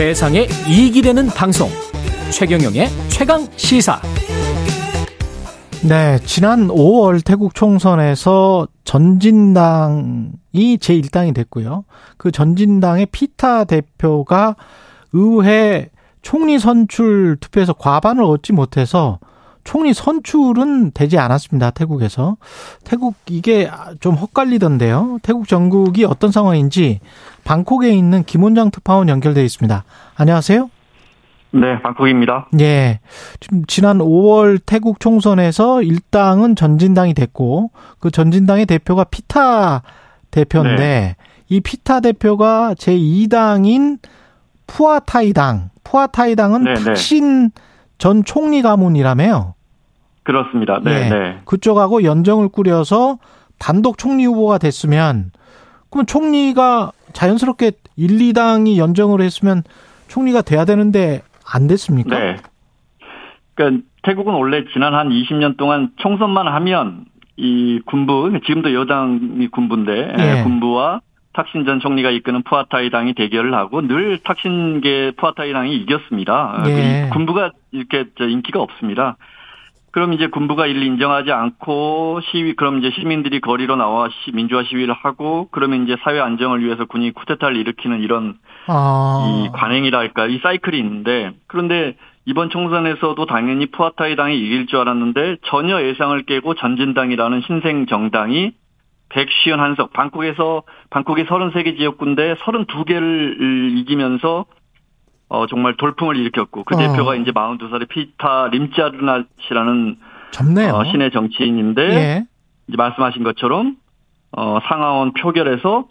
세상에 이익이 되는 방송 최경영의 최강 시사 네, 지난 5월 태국 총선에서 전진당이 제1당이 됐고요. 그 전진당의 피타 대표가 의회 총리 선출 투표에서 과반을 얻지 못해서 총리 선출은 되지 않았습니다. 태국에서. 태국 이게 좀 헛갈리던데요. 태국 전국이 어떤 상황인지 방콕에 있는 김원장 특파원 연결되어 있습니다. 안녕하세요. 네, 방콕입니다. 예. 지금 지난 5월 태국 총선에서 일당은 전진당이 됐고 그 전진당의 대표가 피타 대표인데 네. 이 피타 대표가 제2당인 푸아타이당, 푸아타이당은 네, 네. 탁신 전 총리 가문이라며요. 그렇습니다. 네, 예. 네. 그쪽하고 연정을 꾸려서 단독 총리 후보가 됐으면 그럼 총리가 자연스럽게 1, 2당이 연정을 했으면 총리가 돼야 되는데 안 됐습니까? 네. 그러니까 태국은 원래 지난 한 20년 동안 총선만 하면 이 군부 지금도 여당이 군부인데 네. 군부와 탁신 전 총리가 이끄는 푸아타이 당이 대결을 하고 늘 탁신계 푸아타이 당이 이겼습니다. 네. 군부가 이렇게 인기가 없습니다. 그럼 이제 군부가 이를 인정하지 않고 시위 그럼 이제 시민들이 거리로 나와 시, 민주화 시위를 하고 그러면 이제 사회 안정을 위해서 군이 쿠데타를 일으키는 이런 아. 이 관행이랄까 이 사이클이 있는데 그런데 이번 총선에서도 당연히 푸아타이 당이 이길 줄 알았는데 전혀 예상을 깨고 전진당이라는 신생 정당이 151석 방콕에서 방콕의 33개 지역군데 32개를 이기면서 어, 정말 돌풍을 일으켰고 그 어. 대표가 이제 42살의 피타 림자르나시라는 어, 신의 정치인인데 예. 이제 말씀하신 것처럼 어, 상하원 표결에서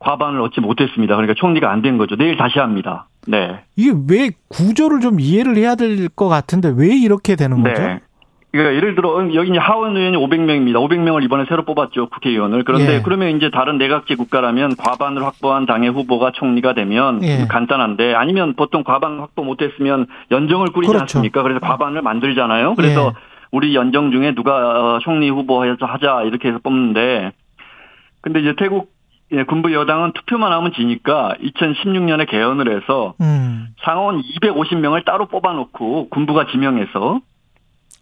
과반을 얻지 못했습니다. 그러니까 총리가 안 된 거죠. 내일 다시 합니다. 네. 이게 왜 구조를 좀 이해를 해야 될 것 같은데 왜 이렇게 되는 네. 거죠? 그러니까 예를 들어 여기 이제 하원 의원이 500명입니다. 500명을 이번에 새로 뽑았죠 국회의원을. 그런데 예. 그러면 이제 다른 내각제 국가라면 과반을 확보한 당의 후보가 총리가 되면 예. 간단한데 아니면 보통 과반 확보 못했으면 연정을 꾸리지 그렇죠. 않습니까? 그래서 과반을 만들잖아요. 그래서 예. 우리 연정 중에 누가 어, 총리 후보 해서 하자 이렇게 해서 뽑는데 근데 이제 태국 예, 군부 여당은 투표만 하면 지니까 2016년에 개헌을 해서 음. 상원 250명을 따로 뽑아놓고 군부가 지명해서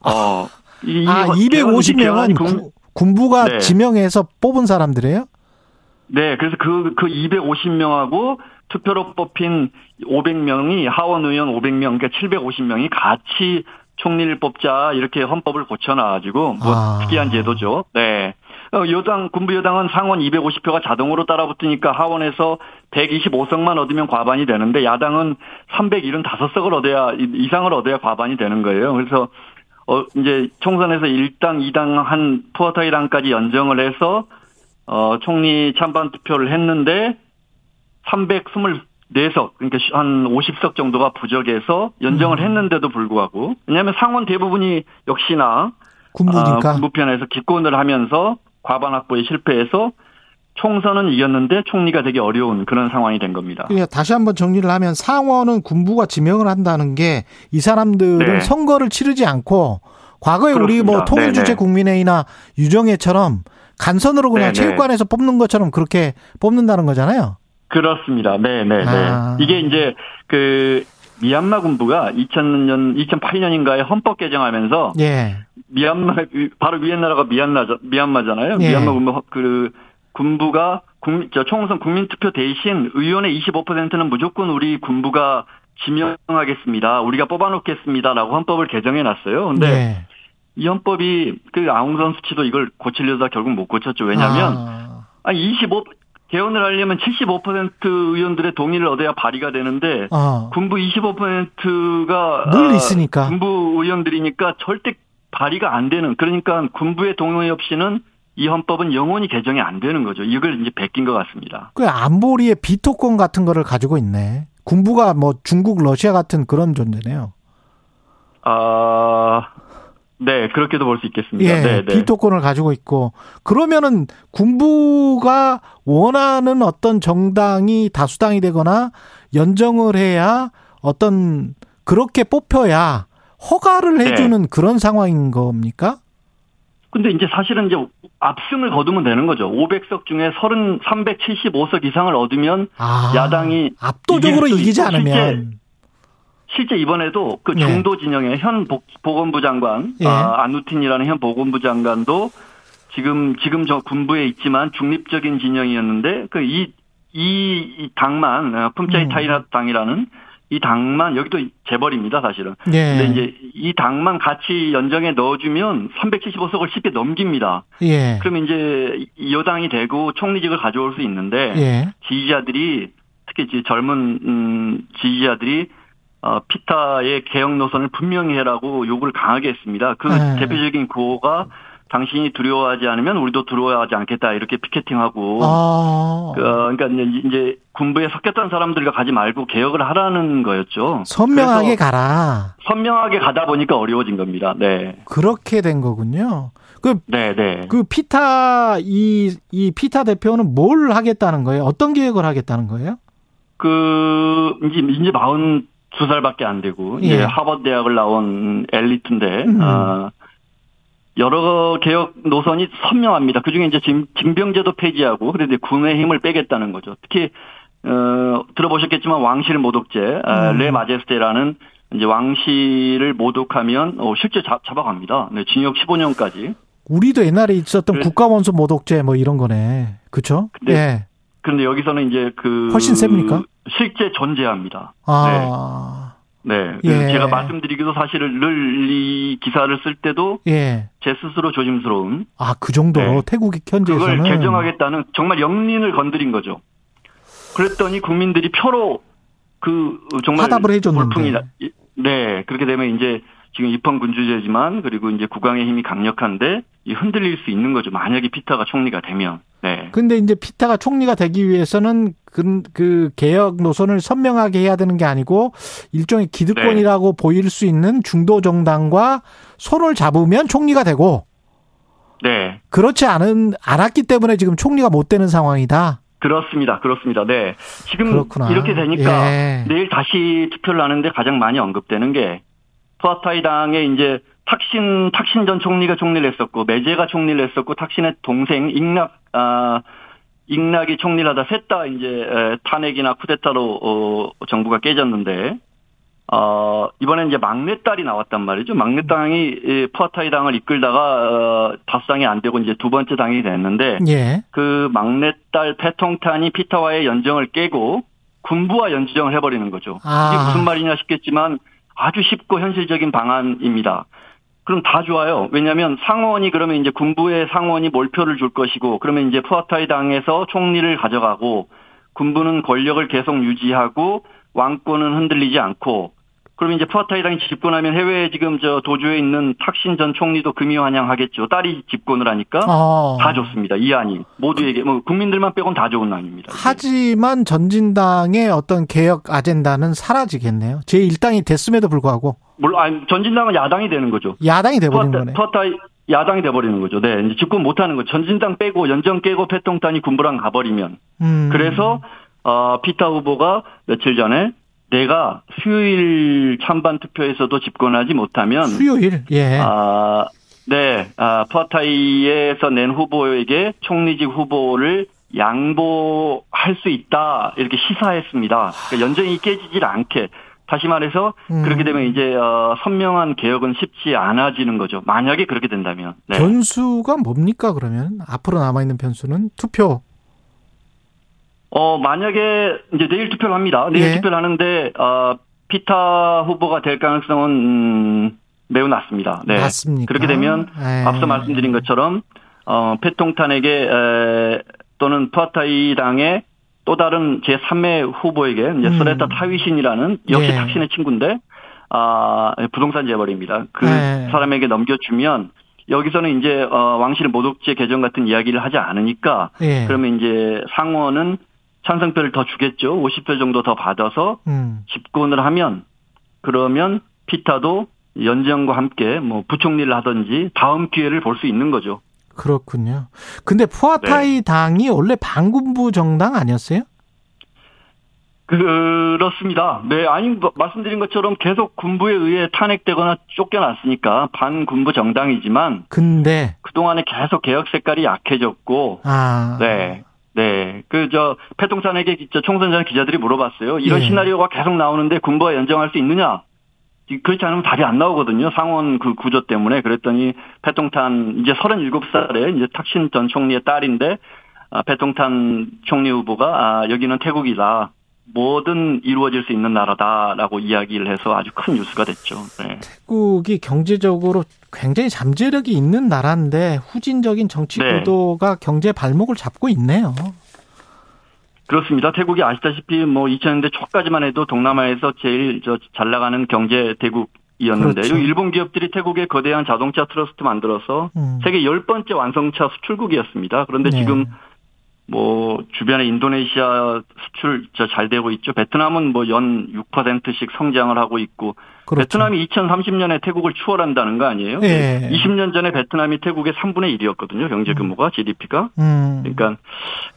어, 이, 아, 250명은 군, 군부가 네. 지명해서 뽑은 사람들이에요? 네, 그래서 그, 그 250명하고 투표로 뽑힌 500명이 하원 의원 500명, 그러니까 750명이 같이 총리를 뽑자 이렇게 헌법을 고쳐놔가지고 뭐 아. 특이한 제도죠. 네. 어, 여당 군부 여당은 상원 250표가 자동으로 따라붙으니까 하원에서 125석만 얻으면 과반이 되는데 야당은 375석을 얻어야 이상을 얻어야 과반이 되는 거예요. 그래서 어, 이제 총선에서 1당, 2당 한 푸어타이당까지 연정을 해서, 어, 총리 찬반 투표를 했는데, 324석, 그러니까 한 50석 정도가 부족해서 연정을 음. 했는데도 불구하고, 왜냐하면 상원 대부분이 역시나, 군부니까. 아, 군부편에서 기권을 하면서 과반 확보에 실패해서 총선은 이겼는데 총리가 되기 어려운 그런 상황이 된 겁니다. 그러니까 다시 한번 정리를 하면 상원은 군부가 지명을 한다는 게 이 사람들은 네. 선거를 치르지 않고 과거에 그렇습니다. 우리 뭐 통일주체 국민회의나 유정회처럼 간선으로 그냥 네네. 체육관에서 뽑는 것처럼 그렇게 뽑는다는 거잖아요. 그렇습니다. 네, 네, 네. 아. 이게 이제 그 미얀마 군부가 2000년 2008년인가에 헌법 개정하면서 예. 미얀마 바로 위에 나라가 미얀마 미얀마잖아요. 예. 미얀마 군부 그 군부가 국민, 저 총선 국민투표 대신 의원의 25%는 무조건 우리 군부가 지명하겠습니다. 우리가 뽑아놓겠습니다라고 헌법을 개정해 놨어요. 근데 네. 이 헌법이 그 아웅산 수치도 이걸 고치려다 결국 못 고쳤죠. 왜냐하면 아. 아니 25 개헌을 하려면 75% 의원들의 동의를 얻어야 발의가 되는데 아. 군부 25%가 늘 있으니까 군부 의원들이니까 절대 발의가 안 되는 그러니까 군부의 동의 없이는 이 헌법은 영원히 개정이 안 되는 거죠. 이걸 이제 베낀 것 같습니다. 그 안보리의 비토권 같은 거를 가지고 있네. 군부가 뭐 중국, 러시아 같은 그런 존재네요. 아, 네, 그렇게도 볼 수 있겠습니다. 예, 네, 네. 비토권을 가지고 있고 그러면은 군부가 원하는 어떤 정당이 다수당이 되거나 연정을 해야 어떤 그렇게 뽑혀야 허가를 네. 해주는 네. 그런 상황인 겁니까? 근데 이제 사실은 이제 압승을 거두면 되는 거죠. 500석 중에 30, 375석 이상을 얻으면 아, 야당이 압도적으로 이기지 않으면 실제, 실제 이번에도 그 예. 중도 진영의 현 복, 보건부 장관 예. 아, 안우틴이라는 현 보건부 장관도 지금 지금 저 군부에 있지만 중립적인 진영이었는데 그 이 이 당만 어, 품짜이 음. 타이라 당이라는 이 당만 여기도 재벌입니다 사실은. 예. 근데 이제 이 당만 같이 연정에 넣어주면 375석을 쉽게 넘깁니다. 예. 그러면 이제 여당이 되고 총리직을 가져올 수 있는데 예. 지지자들이 특히 이제 젊은 음, 지지자들이 어, 피타의 개혁 노선을 분명히 해라고 요구를 강하게 했습니다. 그 예. 대표적인 구호가 당신이 두려워하지 않으면 우리도 두려워하지 않겠다 이렇게 피켓팅하고 아. 그, 그러니까 이제 군부에 섞였던 사람들과 가지 말고 개혁을 하라는 거였죠. 선명하게 가라. 선명하게 가다 보니까 어려워진 겁니다. 네. 그렇게 된 거군요. 그, 네, 네. 그 피타 이, 이 피타 대표는 뭘 하겠다는 거예요? 어떤 개혁을 하겠다는 거예요? 그 이제 이제 마흔 두 살밖에 안 되고 예. 이제 하버드 대학을 나온 엘리트인데 음. 어, 여러 개혁 노선이 선명합니다. 그중에 이제 징병제도 폐지하고 그런데 군의 힘을 빼겠다는 거죠. 특히 어, 들어보셨겠지만 왕실 모독죄 아, 음. 레 마제스테라는 이제 왕실을 모독하면 어, 실제 잡, 잡아갑니다. 네, 징역 15년까지. 우리도 옛날에 있었던 그래. 국가원수 모독죄 뭐 이런 거네. 그렇죠? 근데, 예. 그런데 여기서는 이제 그 훨씬 셉니까? 실제 존재합니다. 아. 네. 네. 예. 제가 말씀드리기도 사실을 늘 이 기사를 쓸 때도 예. 제 스스로 조심스러운. 아, 그 정도로 네. 태국이 현재에서는 그걸 개정하겠다는 정말 영린을 건드린 거죠. 그랬더니 국민들이 표로 그 정말 화답을 해줬는데. 돌풍이 네. 그렇게 되면 이제 지금 입헌 군주제지만 그리고 이제 국왕의 힘이 강력한데 흔들릴 수 있는 거죠. 만약에 피타가 총리가 되면. 네. 근데 이제 피타가 총리가 되기 위해서는 그, 그 개혁 노선을 선명하게 해야 되는 게 아니고 일종의 기득권이라고 네. 보일 수 있는 중도 정당과 손을 잡으면 총리가 되고 네. 그렇지 않은 않았기 때문에 지금 총리가 못 되는 상황이다. 그렇습니다. 그렇습니다. 네. 지금 그렇구나. 이렇게 되니까 예. 내일 다시 투표를 하는데 가장 많이 언급되는 게 푸아타이당의 이제 탁신 탁신 전 총리가 총리를 했었고 매제가 총리를 했었고 탁신의 동생 익낙 아 익낙이 총리를 하다 셋 다 이제 탄핵이나 쿠데타로 어, 정부가 깨졌는데 어 이번에 이제 막내딸이 나왔단 말이죠. 막내딸이 푸아타이 당을 이끌다가 어, 다수당이 안 되고 이제 두 번째 당이 됐는데 예. 그 막내딸 페통탄이 피타와의 연정을 깨고 군부와 연정을 해버리는 거죠. 아. 이게 무슨 말이냐 싶겠지만 아주 쉽고 현실적인 방안입니다. 그럼 다 좋아요. 왜냐하면 상원이 그러면 이제 군부의 상원이 몰표를 줄 것이고 그러면 이제 푸아타이 당에서 총리를 가져가고 군부는 권력을 계속 유지하고 왕권은 흔들리지 않고 그러면 이제 푸아타이 당이 집권하면 해외에 지금 저 도주에 있는 탁신 전 총리도 금이 환영하겠죠. 딸이 집권을 하니까 어. 다 좋습니다. 이 안이 모두에게 뭐 국민들만 빼곤 다 좋은 안입니다. 하지만 전진당의 어떤 개혁 아젠다는 사라지겠네요. 제 1당이 됐음에도 불구하고. 물론 아니, 전진당은 야당이 되는 거죠. 야당이 돼버리는 거네. 푸아타이 야당이 돼버리는 거죠. 네, 이제 집권 못하는 거죠. 전진당 빼고 연정 깨고 패통탄이 군부랑 가버리면. 음. 그래서 어, 피타 후보가 며칠 전에 내가 수요일 찬반 투표에서도 집권하지 못하면 수요일 예. 아, 네. 아, 푸아타이에서 낸 후보에게 총리직 후보를 양보할 수 있다. 이렇게 시사했습니다. 그러니까 연정이 깨지질 않게 다시 말해서 음. 그렇게 되면 이제 어, 선명한 개혁은 쉽지 않아지는 거죠. 만약에 그렇게 된다면. 네. 변수가 뭡니까 그러면 앞으로 남아 있는 변수는 투표 어, 만약에 이제 내일 투표를 합니다. 내일 예. 투표를 하는데, 어, 피타 후보가 될 가능성은, 음, 매우 낮습니다. 네. 맞습니까? 그렇게 되면, 에이. 예. 앞서 말씀드린 것처럼, 어, 패통탄에게, 에, 또는 푸아타이 당의 또 다른 제3의 후보에게, 이제 음. 소레타 타위신이라는 역시 예. 탁신의 친구인데, 아, 부동산 재벌입니다. 그 예. 사람에게 넘겨주면, 여기서는 이제 어 왕실 모독죄 개정 같은 이야기를 하지 않으니까 예. 그러면 이제 상원은 찬성표를 더 주겠죠. 50표 정도 더 받아서 음. 집권을 하면 그러면 피타도 연정과 함께 뭐 부총리를 하든지 다음 기회를 볼 수 있는 거죠. 그렇군요. 근데 푸아타이 네. 당이 원래 반군부 정당 아니었어요? 그렇습니다. 네, 아니 뭐, 말씀드린 것처럼 계속 군부에 의해 탄핵되거나 쫓겨났으니까 반군부 정당이지만 근데 그 동안에 계속 개혁 색깔이 약해졌고 아 네. 네. 그, 저, 패통탄에게 총선 전 기자들이 물어봤어요. 이런 예. 시나리오가 계속 나오는데 군부와 연정할 수 있느냐? 그렇지 않으면 답이 안 나오거든요. 상원 그 구조 때문에. 그랬더니 패통탄 이제 37살에 이제 탁신 전 총리의 딸인데, 아, 패통탄 총리 후보가, 아, 여기는 태국이다. 뭐든 이루어질 수 있는 나라다라고 이야기를 해서 아주 큰 뉴스가 됐죠. 네. 태국이 경제적으로 굉장히 잠재력이 있는 나라인데 후진적인 정치 네. 구도가 경제 발목을 잡고 있네요. 그렇습니다. 태국이 아시다시피 뭐 2000년대 초까지만 해도 동남아에서 제일 저 잘 나가는 경제 대국 이었는데요. 그렇죠. 일본 기업들이 태국에 거대한 자동차 클러스터 만들어서 음. 세계 열 번째 완성차 수출국이었습니다. 그런데 네. 지금 뭐 주변에 인도네시아 수출 저잘 되고 있죠. 베트남은 뭐 연 6%씩 성장을 하고 있고 그렇죠. 베트남이 2030년에 태국을 추월한다는 거 아니에요? 예. 20년 전에 베트남이 태국의 3분의 1이었거든요. 경제 규모가 GDP가. 음. 그러니까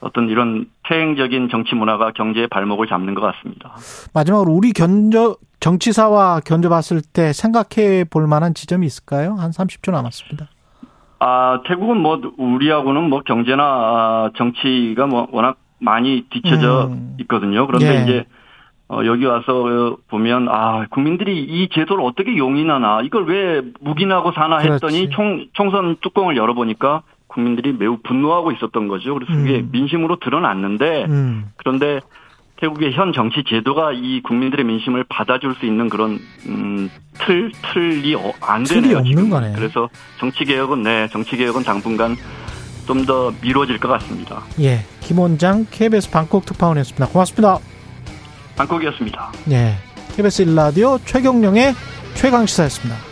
어떤 이런 퇴행적인 정치 문화가 경제의 발목을 잡는 것 같습니다. 마지막으로 우리 견저 정치사와 견뎌봤을 때 생각해 볼 만한 지점이 있을까요? 한 30초 남았습니다. 아, 태국은 뭐 우리하고는 뭐 경제나 아, 정치가 뭐 워낙 많이 뒤쳐져 음. 있거든요. 그런데 예. 이제 어, 여기 와서 보면 아 국민들이 이 제도를 어떻게 용인하나 이걸 왜 묵인하고 사나 했더니 그렇지. 총 총선 뚜껑을 열어보니까 국민들이 매우 분노하고 있었던 거죠. 그래서 그게 음. 민심으로 드러났는데 음. 그런데 태국의 현 정치 제도가 이 국민들의 민심을 받아줄 수 있는 그런 음, 틀 틀이 어, 안 틀이 되네요. 없는. 거네요. 그래서 정치 개혁은 네 정치 개혁은 당분간 좀 더 미뤄질 것 같습니다. 예. 김 원장 KBS 방콕 특파원이었습니다. 고맙습니다. 방콕이었습니다. 예. KBS 일라디오 최경령의 최강 시사였습니다.